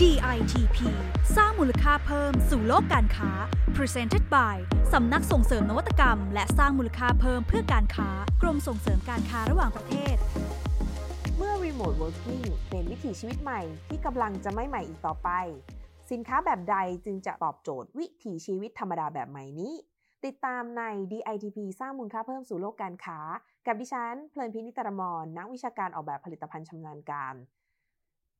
DITP สร้างมูลค่าเพิ่มสู่โลกการค้า Presented by สำนักส่งเสริมนวัตกรรม และสร้างมูลค่าเพิ่มเพื่อการค้ากรมส่งเสริมการค้าระหว่างประเทศ เมื่อ Remote Working เป็นวิถีชีวิตใหม่ที่กำลังจะไม่ใหม่อีกต่อไป สินค้าแบบใดจึงจะตอบโจทย์วิถีชีวิตธรรมดาแบบใหม่นี้ ติดตามใน DITP สร้างมูลค่าเพิ่มสู่โลกการค้า กับดิฉัน เพลินพินิตรมรนักวิชาการออกแบบผลิตภัณฑ์ชำนาญการ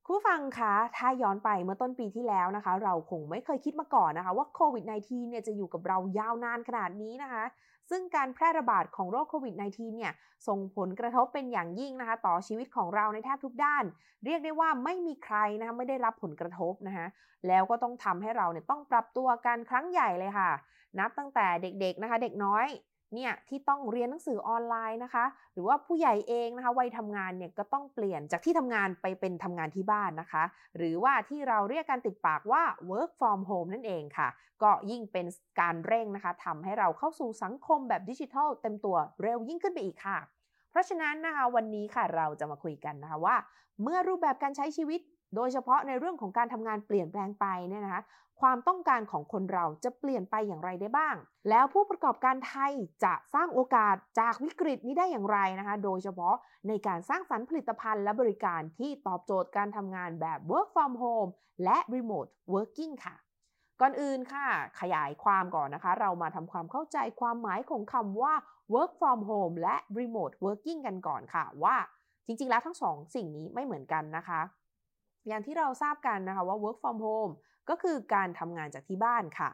คุณผู้ฟังคะถ้าย้อนไปเมื่อต้นปีที่แล้วนะคะ เราคงไม่เคยคิดมาก่อนนะคะ ว่าโควิด -19 เนี่ยจะอยู่กับเรายาวนานขนาดนี้นะคะ ซึ่งการแพร่ระบาดของโรคโควิด -19 เนี่ยส่งผลกระทบเป็นอย่างยิ่งนะคะ ต่อชีวิตของเราในแทบทุกด้าน เรียกได้ว่าไม่มีใครนะคะไม่ได้รับผลกระทบนะคะแล้วก็ต้องทำให้เราเนี่ยต้องปรับตัวกันครั้งใหญ่เลยค่ะ นับตั้งแต่เด็กๆนะคะ เด็กน้อย เนี่ยที่ต้องเรียนหนังสือออนไลน์นะคะ หรือว่าผู้ใหญ่เองนะคะวัยทำงานเนี่ยก็ต้องเปลี่ยนจากที่ทำงานไปเป็นทำงานที่บ้านนะคะ หรือว่าที่เราเรียกกันติดปากว่า work from home นั่นเองค่ะ ก็ยิ่งเป็นการเร่งนะคะทำให้เราเข้าสู่สังคมแบบดิจิทัลเต็มตัวเร็วยิ่งขึ้นไปอีกค่ะ เพราะฉะนั้นนะคะวันนี้ค่ะเราจะมาคุยกันนะคะว่า เมื่อรูปแบบการใช้ชีวิต โดยเฉพาะในเรื่องของการทำงานเปลี่ยนแปลงไปเนี่ยนะคะความต้องการของคนเราจะเปลี่ยนไปอย่างไรได้บ้าง แล้วผู้ประกอบการไทยจะสร้างโอกาสจากวิกฤตนี้ได้อย่างไรนะคะ โดยเฉพาะในการสร้างสรรค์ผลิตภัณฑ์และบริการที่ตอบโจทย์การทำงานแบบ work from home และ remote working ค่ะ ก่อนอื่นค่ะ ขยายความก่อนนะคะ เรามาทำความเข้าใจความหมายของคำว่า work from home และ remote working กันก่อนค่ะว่าจริงๆ แล้วทั้งสองสิ่งนี้ไม่เหมือนกันนะคะ อย่างที่เราทราบกันนะคะว่า work from home ก็คือการทำงานจากที่บ้านค่ะ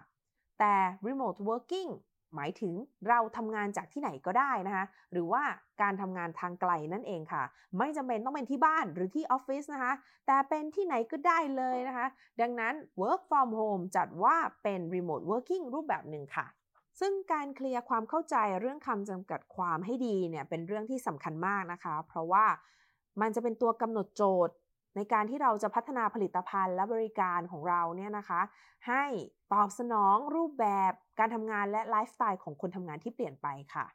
แต่ remote working หมายถึงเราทำงานจากที่ไหนก็ได้นะคะ หรือว่าการทำงานทางไกลนั่นเองค่ะ ไม่จำเป็นต้องเป็นที่บ้านหรือที่ออฟฟิศนะคะ แต่เป็นที่ไหนก็ได้เลยนะคะ ดังนั้น work from home จัดว่าเป็น remote working รูปแบบหนึ่งค่ะซึ่งการเคลียร์ความเข้าใจเรื่องคำจำกัดความให้ดีเนี่ยเป็นเรื่องที่สำคัญมากนะคะ เพราะว่ามันจะเป็นตัวกำหนดโจทย์ ในการที่เราจะพัฒนาผลิตภัณฑ์และบริการของเราเนี่ยนะคะ ให้ตอบสนองรูปแบบการทำงานและไลฟ์สไตล์ของคนทำงานที่เปลี่ยนไปค่ะ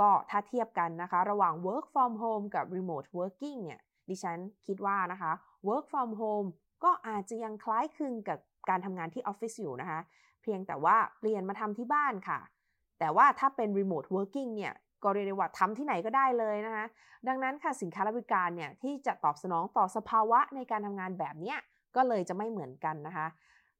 ก็ถ้าเทียบกันนะคะ ระหว่าง work from home กับ remote working เนี่ยดิฉันคิดว่านะคะ work from home ก็อาจจะยังคล้ายคลึงกับการทำงานที่ออฟฟิศอยู่นะคะ เพียงแต่ว่าเปลี่ยนมาทำที่บ้านค่ะ แต่ว่าถ้าเป็น remote working เนี่ย ก็เรียกได้ว่าทำที่ไหนก็ได้เลยนะคะดังนั้นค่ะสินค้าและบริการเนี่ยที่จะตอบสนองต่อสภาวะในการทำงานแบบเนี้ยก็เลยจะไม่เหมือนกันนะคะ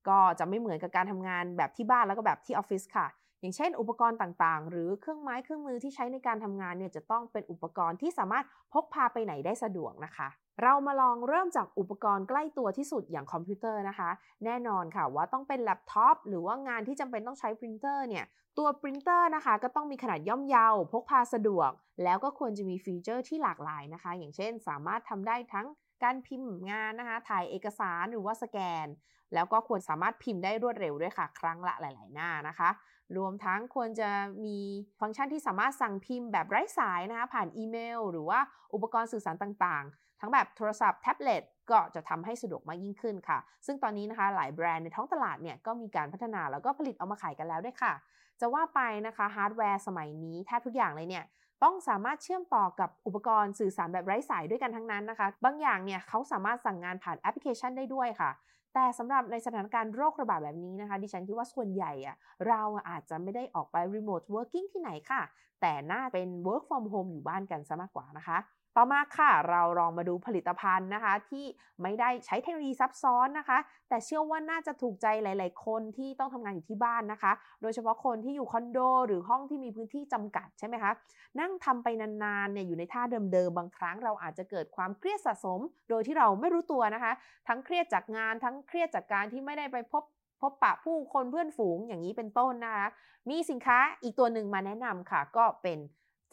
ก็จะไม่เหมือนกับการทำงานแบบที่บ้านแล้วก็แบบที่ออฟฟิศค่ะ อย่างเช่น อุปกรณ์ต่างๆ หรือเครื่องไม้เครื่องมือที่ใช้ในการทำงานเนี่ยจะต้องเป็นอุปกรณ์ที่สามารถพกพาไปไหนได้สะดวกนะคะเรามาลองเริ่มจากอุปกรณ์ใกล้ตัวที่สุดอย่างคอมพิวเตอร์นะคะ แน่นอนค่ะว่าต้องเป็นแล็ปท็อปหรือว่างานที่จำเป็นต้องใช้ปรินเตอร์เนี่ย ตัวปรินเตอร์นะคะก็ต้องมีขนาดย่อมเยาพกพาสะดวก แล้วก็ควรจะมีฟีเจอร์ที่หลากหลายนะคะ อย่างเช่น สามารถทำได้ทั้งการพิมพ์งานนะคะ ถ่ายเอกสารหรือว่าสแกน แล้วก็ควรสามารถพิมพ์ได้รวดเร็วด้วยค่ะ ครั้งละหลาย ๆ หน้านะคะ รวมทั้งควรจะมีฟังก์ชันที่สามารถสั่งพิมพ์แบบไร้สายนะคะ ผ่านอีเมล หรือว่าอุปกรณ์สื่อสารต่างๆ ทั้งแบบโทรศัพท์แท็บเล็ตก็จะทำให้สะดวกมากยิ่งขึ้นค่ะ ซึ่งตอนนี้นะคะ หลายแบรนด์ในท้องตลาดเนี่ยก็มีการพัฒนาแล้วก็ผลิตเอามาขายกันแล้วด้วยค่ะ จะว่าไปนะคะฮาร์ดแวร์สมัยนี้แทบทุกอย่างเลยเนี่ยต้องสามารถเชื่อมต่อกับอุปกรณ์สื่อสารแบบไร้สายด้วยกันทั้งนั้นนะคะ บางอย่างเนี่ยเขาสามารถสั่งงานผ่านแอปพลิเคชันได้ด้วยค่ะ แต่สำหรับในสถานการณ์โรคระบาดแบบนี้นะคะ ดิฉันคิดว่าส่วนใหญ่อะเราอาจจะไม่ได้ออกไป remote working ที่ไหนค่ะ แต่น่าจะเป็น work from home อยู่บ้านกันซะมากกว่านะคะ ต่อมาค่ะเราลองมาดูผลิตภัณฑ์นะคะ ที่ไม่ได้ใช้เทคโนโลยีซับซ้อนนะคะ แต่เชื่อว่าน่าจะถูกใจหลาย ๆ คนที่ต้องทำงานอยู่ที่บ้านนะคะ โดยเฉพาะคนที่อยู่คอนโดหรือห้องที่มีพื้นที่จำกัดใช่ไหมคะนั่งทำไปนาน ๆ เนี่ยอยู่ในท่าเดิม ๆ บางครั้งเราอาจจะเกิดความเครียดสะสม โดยที่เราไม่รู้ตัวนะคะ ทั้งเครียดจากงานทั้งเครียดจากการที่ไม่ได้ไปพบพบปะผู้คนเพื่อนฝูงอย่างนี้เป็นต้นนะคะ มีสินค้าอีกตัวหนึ่งมาแนะนำค่ะ ก็เป็น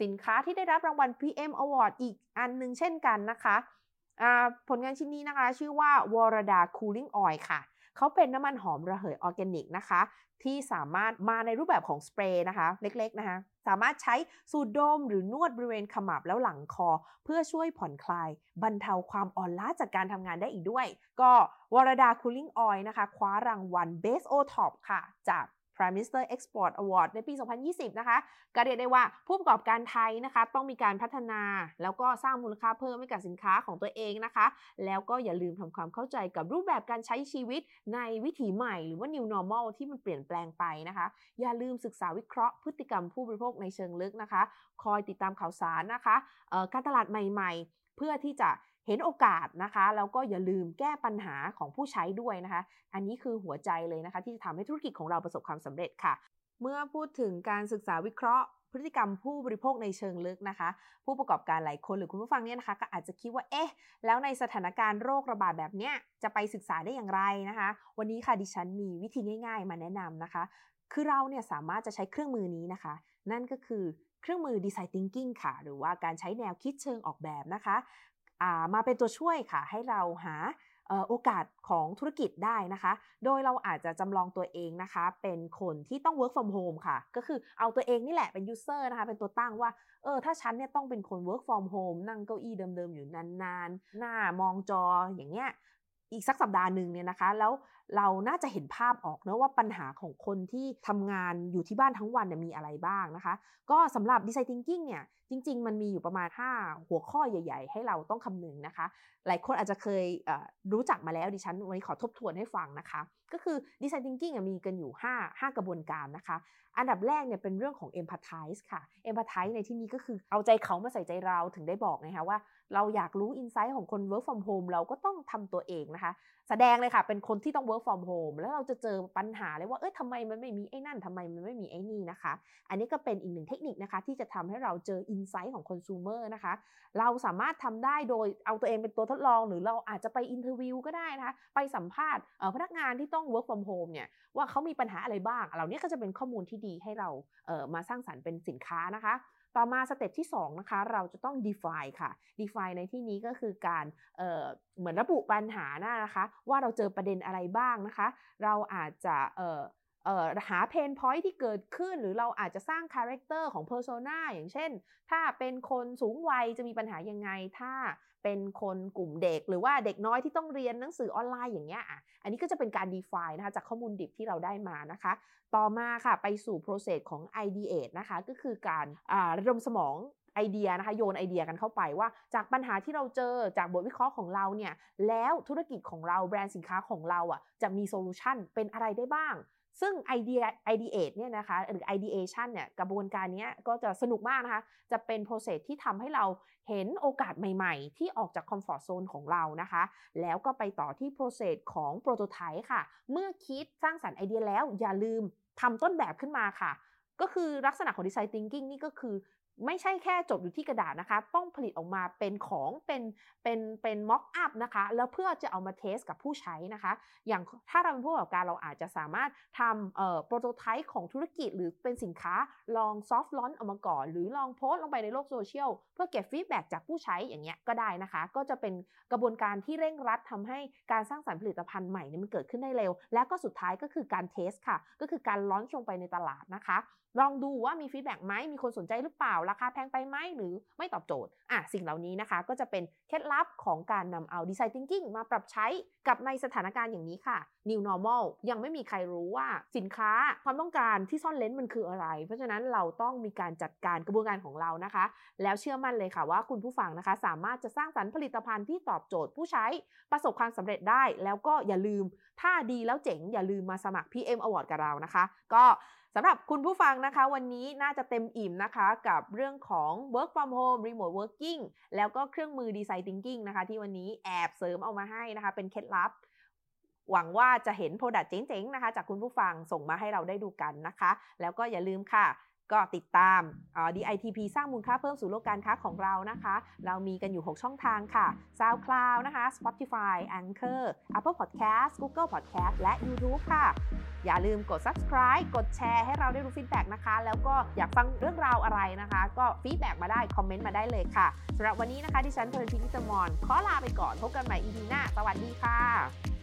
สินค้าที่ได้รับรางวัล PM Award อีกอันหนึ่งเช่นกันนะคะผลงานชิ้นนี้นะคะ ชื่อว่าวรดา Cooling Oil ค่ะ เขาเป็นน้ำมันหอมระเหยออร์แกนิกนะคะ ที่สามารถมาในรูปแบบของสเปรย์นะคะ เล็กๆนะคะ สามารถใช้สูดดมหรือนวดบริเวณขมับแล้วหลังคอ เพื่อช่วยผ่อนคลาย บรรเทาความอ่อนล้าจากการทำงานได้อีกด้วย ก็วรดา Cooling Oil นะคะ คว้ารางวัล Best O Top ค่ะ จาก Prime Minister Export Award ในปี 2020 นะคะก็เรียกได้ว่าผู้ประกอบการไทยนะคะต้องมีการพัฒนา แล้วก็สร้างมูลค่าเพิ่มให้กับสินค้าของตัวเองนะคะ แล้วก็อย่าลืมทำความเข้าใจกับรูปแบบการใช้ชีวิตในวิถีใหม่หรือว่า new normal ที่มันเปลี่ยนแปลงไปนะคะ อย่าลืมศึกษาวิเคราะห์พฤติกรรมผู้บริโภคในเชิงลึกนะคะ คอยติดตามข่าวสารนะคะการตลาดใหม่ ๆ เพื่อที่จะ เห็นโอกาสนะคะแล้วก็อย่าลืมแก้ปัญหาของผู้ใช้ด้วยนะคะ อันนี้คือหัวใจเลยนะคะ ที่จะทำให้ธุรกิจของเราประสบความสำเร็จค่ะ เมื่อพูดถึงการศึกษาวิเคราะห์พฤติกรรมผู้บริโภคในเชิงลึกนะคะ ผู้ประกอบการหลายคนหรือคุณผู้ฟังเนี่ยนะคะ ก็อาจจะคิดว่าเอ๊ะ แล้วในสถานการณ์โรคระบาดแบบเนี้ยจะไปศึกษาได้อย่างไรนะคะ วันนี้ค่ะดิฉันมีวิธีง่าย ๆ มาแนะนำนะคะ คือเราเนี่ยสามารถจะใช้เครื่องมือนี้นะคะ นั่นก็คือเครื่องมือ Design Thinking ค่ะ หรือว่าการใช้แนวคิดเชิงออกแบบนะคะ มาเป็นตัวช่วยค่ะ ให้เราหาโอกาสของธุรกิจได้นะคะ โดยเราอาจจะจำลองตัวเองนะคะ เป็นคนที่ต้อง work from home ค่ะ ก็คือเอาตัวเองนี่แหละเป็น user นะคะ เป็นตัวตั้งว่า เออ ถ้าฉันเนี่ยต้องเป็นคน work from home นั่งเก้าอี้เดิมๆ อยู่นานๆ หน้ามองจออย่างเงี้ย อีกสักสัปดาห์หนึ่งเนี่ยนะคะ แล้วเราน่าจะเห็นภาพออกเนะว่าปัญหาของคนที่ทำงานอยู่ที่บ้านทั้งวันเนี่ยมีอะไรบ้างนะคะ ก็สำหรับ Design Thinking เนี่ยจริง ๆ มันมีอยู่ประมาณ 5 หัวข้อใหญ่ ๆ ให้เราต้องคำนึงนะคะ หลายคนอาจจะเคยรู้จักมาแล้วดิฉันวันนี้ขอทบทวนให้ฟังนะคะ ก็คือ Design Thinking มีกันอยู่ 5 5 กระบวนการนะคะ อันดับแรกเนี่ยเป็นเรื่องของ Empathize ค่ะ Empathize ในที่นี้ก็คือเอาใจเขามาใส่ใจเราถึงได้บอกนะคะว่า เราอยากรู้อินไซต์ของคน work from home เราก็ต้องทำตัวเองนะคะ แสดงเลยค่ะ เป็นคนที่ต้อง work from home แล้วเราจะเจอปัญหาเลยว่าเอ้ยทำไมมันไม่มีไอ้นั่นทำไมมันไม่มีไอ้นี่นะคะ อันนี้ก็เป็นอีกหนึ่งเทคนิคนะคะ ที่จะทำให้เราเจออินไซต์ของคอน sumer นะคะ เราสามารถทำได้โดยเอาตัวเองเป็นตัวทดลอง หรือเราอาจจะไป interview ก็ได้นะคะ ไปสัมภาษณ์พนักงานที่ต้อง work from home เนี่ยว่าเขามีปัญหาอะไรบ้างเหล่านี้ก็จะเป็นข้อมูลที่ดีให้เรามาสร้างสรรค์เป็นสินค้านะคะ ต่อมา step ที่2นะคะเราจะต้อง define ค่ะ define ในที่นี้ก็คือการเเหมือนระบุปัญหานะคะ ว่าเราเจอประเด็นอะไรบ้างนะคะ เราอาจจะ หา pain point ที่เกิดขึ้น หรือเราอาจจะสร้าง character ของ persona อย่างเช่น ถ้าเป็นคนสูงวัยจะมีปัญหายังไง ถ้าเป็นคนกลุ่มเด็ก หรือว่าเด็กน้อยที่ต้องเรียนหนังสือออนไลน์อย่างเงี้ยอะอันนี้ก็จะเป็นการ define นะคะจากข้อมูลดิบที่เราได้มานะคะ ต่อมาค่ะไปสู่ process ของ ideate นะคะก็คือการระดมสมองไอเดียนะคะโยนไอเดียกันเข้าไปว่าจากปัญหาที่เราเจอจากบทวิเคราะห์ของเราเนี่ยแล้วธุรกิจของเราแบรนด์สินค้าของเราอะจะมี solution เป็นอะไรได้บ้าง ซึ่งไอเดียไอเดียเนี่ยนะคะหรือ ideation เนี่ยกระบวนการนี้ก็จะสนุกมากนะคะ จะเป็น process ที่ทำให้เราเห็นโอกาสใหม่ๆ ที่ออกจาก comfort zone ของเรานะคะ แล้วก็ไปต่อที่ process ของ prototype ค่ะ เมื่อคิดสร้างสรรค์ไอเดียแล้วอย่าลืมทำต้นแบบขึ้นมาค่ะ ก็คือลักษณะของดีไซน์ thinking นี่ก็คือ ไม่ใช่แค่จบอยู่ที่กระดาษนะคะ ต้องผลิตออกมาเป็นของเป็นเป็นเป็น mock up นะคะ แล้วเพื่อจะเอามา test กับผู้ใช้นะคะ อย่างถ้าเราเป็นผู้ประกอบการเราอาจจะสามารถทำเอ่อ prototype ของธุรกิจหรือเป็นสินค้าลอง soft launch ออกมาก่อน หรือลองโพสต์ลงไปในโลกโซเชียลเพื่อเก็บ feedback จากผู้ใช้อย่างเงี้ยก็ได้นะคะ ก็จะเป็นกระบวนการที่เร่งรัดทำให้การสร้างสรรค์ผลิตภัณฑ์ใหม่นี่มันเกิดขึ้นได้เร็ว และก็สุดท้ายก็คือการ test ค่ะ ก็คือการ launch ลงไปในตลาดนะคะ ลองดูว่ามี feedback ไหมมีคนสนใจหรือเปล่า ราคาแพงไปไหมหรือไม่ตอบโจทย์อะสิ่งเหล่านี้นะคะก็จะเป็นเคล็ดลับของการนำเอา design thinking มาปรับใช้กับในสถานการณ์อย่างนี้ค่ะ New Normal ยังไม่มีใครรู้ว่าสินค้าความต้องการที่ซ่อนเลนส์มันคืออะไร เพราะฉะนั้นเราต้องมีการจัดการกระบวนการของเรานะคะ แล้วเชื่อมั่นเลยค่ะว่าคุณผู้ฟังนะคะ สามารถจะสร้างสรรค์ผลิตภัณฑ์ที่ตอบโจทย์ผู้ใช้ประสบความสำเร็จได้ แล้วก็อย่าลืม ถ้าดีแล้วเจ๋งอย่าลืมมาสมัคร PM Award กับเรานะคะ ก็ สำหรับคุณผู้ฟังนะคะ วันนี้น่าจะเต็มอิ่มนะคะกับเรื่องของ work from home remote working แล้วก็เครื่องมือ design thinking นะคะ ที่วันนี้แอบเสริมเอามาให้นะคะ เป็นเคล็ดลับ หวังว่าจะเห็น product เจ๋งๆ นะคะ จากคุณผู้ฟังส่งมาให้เราได้ดูกันนะคะ แล้วก็อย่าลืมค่ะ ก็ติดตาม DITP สร้างมูลค่าเพิ่มสู่โลกการค้าของเรานะคะ เรามีกันอยู่ 6 ช่องทางค่ะ SoundCloud นะคะ Spotify Anchor Apple Podcast Google Podcast และ YouTube ค่ะ อย่าลืมกด subscribe กดแชร์ให้เราได้รู้ feedback นะคะ แล้วก็อยากฟังเรื่องราวอะไรนะคะ ก็ feedback มาได้ คอมเมนต์มาได้เลยค่ะสำหรับวันนี้นะคะที่ฉันเพลินพินิจมอนขอลาไปก่อน พบกันใหม่ EP หน้า สวัสดีค่ะ